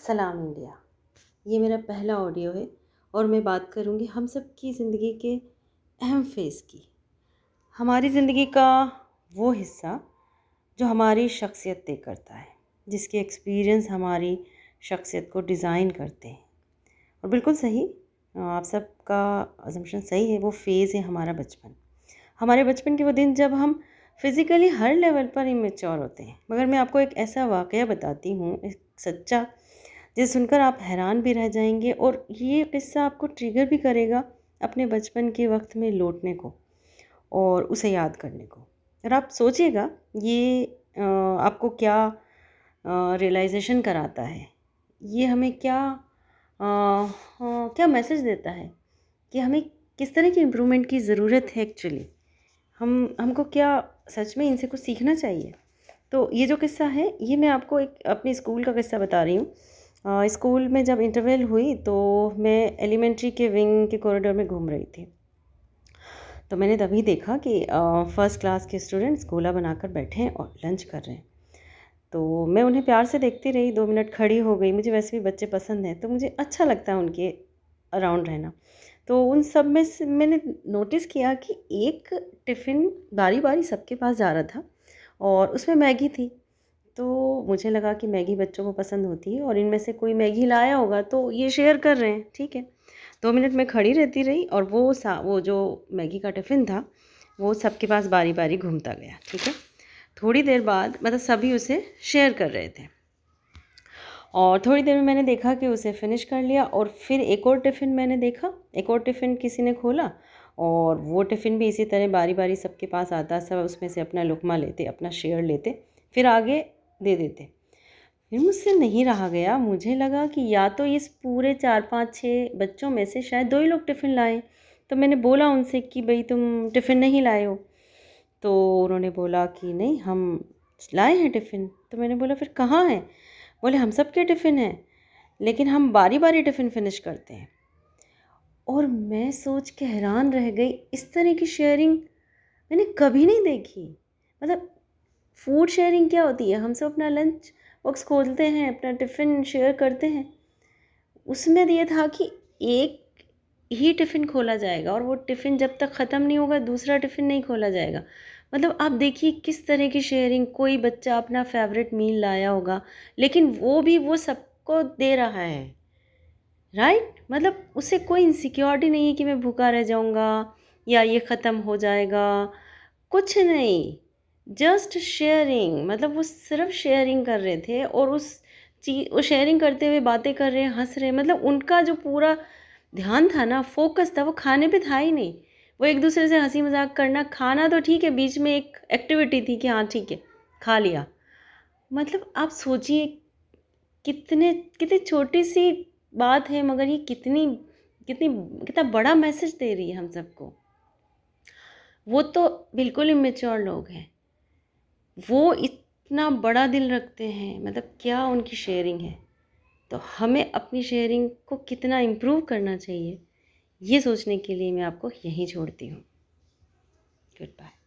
सलाम इंडिया। ये मेरा पहला ऑडियो है और मैं बात करूँगी हम सब की ज़िंदगी के अहम फ़ेज़ की। हमारी ज़िंदगी का वो हिस्सा जो हमारी शख्सियत तय करता है, जिसके एक्सपीरियंस हमारी शख्सियत को डिज़ाइन करते हैं। और बिल्कुल सही, आप सबका अजम्पशन सही है, वो फ़ेज़ है हमारा बचपन। हमारे बचपन के वो दिन जब हम फिज़िकली हर लेवल पर इमेच्योर होते हैं। मगर मैं आपको एक ऐसा वाक़ बताती हूँ, एक सच्चा जिसे सुनकर आप हैरान भी रह जाएँगे और ये किस्सा आपको ट्रिगर भी करेगा अपने बचपन के वक्त में लौटने को और उसे याद करने को। और आप सोचिएगा ये आपको क्या रियलाइजेशन कराता है? ये हमें क्या आ, क्या मैसेज देता है? कि हमें किस तरह की इम्प्रूवमेंट की ज़रूरत है एक्चुअली हम हमको क्या सच में इनसे कुछ सीखना चाहिए? तो ये जो किस्सा है ये मैं आपको एक अपने स्कूल का किस्सा बता रही हूँ। स्कूल में जब इंटरवल हुई तो मैं एलिमेंट्री के विंग के कॉरिडोर में घूम रही थी। तो मैंने तभी देखा कि फ़र्स्ट क्लास के स्टूडेंट्स गोला बनाकर बैठे हैं और लंच कर रहे हैं। तो मैं उन्हें प्यार से देखती रही, दो मिनट खड़ी हो गई, मुझे वैसे भी बच्चे पसंद हैं तो मुझे अच्छा लगता है उनके अराउंड रहना। तो उन सब में से मैंने नोटिस किया कि एक टिफ़िन बारी बारी सबके पास जा रहा था और उसमें मैगी थी। तो मुझे लगा कि मैगी बच्चों को पसंद होती है और इनमें से कोई मैगी लाया होगा तो ये शेयर कर रहे हैं, ठीक है। दो मिनट में खड़ी रहती रही और वो सा, वो जो मैगी का टिफ़िन था, वो सबके पास बारी बारी घूमता गया, ठीक है। थोड़ी देर बाद मतलब सभी उसे शेयर कर रहे थे। और थोड़ी देर में मैंने देखा कि उसे फिनिश कर लिया और फिर एक और टिफ़िन मैंने देखा, एक और टिफ़िन किसी ने खोला और वो टिफ़िन भी इसी तरह बारी बारी सबके पास आता, सब उसमें से अपना लुकमा लेते, अपना शेयर लेते, फिर आगे दे देते। फिर मुझसे नहीं रहा गया। मुझे लगा कि या तो इस पूरे चार, पाँच छः बच्चों में से शायद दो ही लोग टिफ़िन लाए। तो मैंने बोला उनसे कि भाई तुम टिफ़िन नहीं लाए हो। तो उन्होंने बोला कि नहीं, हम लाए हैं टिफ़िन। तो मैंने बोला, फिर कहाँ हैं? बोले, हम सब के टिफ़िन हैं, लेकिन हम बारी बारी टिफ़िन फिनिश करते हैं। और मैं सोच के हैरान रह गई, इस तरह की शेयरिंग मैंने कभी नहीं देखी। मतलब फ़ूड शेयरिंग क्या होती है? हम सब अपना लंच बॉक्स खोलते हैं, अपना टिफ़िन शेयर करते हैं। उसमें ये था कि एक ही टिफ़िन खोला जाएगा और वो टिफ़िन जब तक ख़त्म नहीं होगा, दूसरा टिफ़िन नहीं खोला जाएगा। मतलब आप देखिए किस तरह की शेयरिंग कोई बच्चा अपना फेवरेट मील लाया होगा, लेकिन वो भी वो सबको दे रहा है। Right right? मतलब उसे कोई इनसिक्योरिटी नहीं है कि मैं भूखा रह जाऊँगा या ये ख़त्म हो जाएगा। कुछ नहीं। जस्ट शेयरिंग मतलब वो सिर्फ़ शेयरिंग कर रहे थे और उस चीज़ वो शेयरिंग करते हुए बातें कर रहे हैं हंस रहे हैं मतलब उनका जो पूरा ध्यान था ना फोकस था, वो खाने पे था ही नहीं। वो एक दूसरे से हँसी मज़ाक करना, खाना तो ठीक है, बीच में एक एक्टिविटी थी कि हाँ ठीक है, खा लिया। मतलब आप सोचिए, कितने, कितनी छोटी सी बात है, मगर ये कितनी कितनी, कितना बड़ा मैसेज दे रही है हम सबको। वो तो बिल्कुल इमेच्योर लोग हैं। वो इतना बड़ा दिल रखते हैं मतलब क्या उनकी शेयरिंग है? तो हमें अपनी शेयरिंग को कितना इम्प्रूव करना चाहिए, ये सोचने के लिए मैं आपको यहीं छोड़ती हूँ। Good bye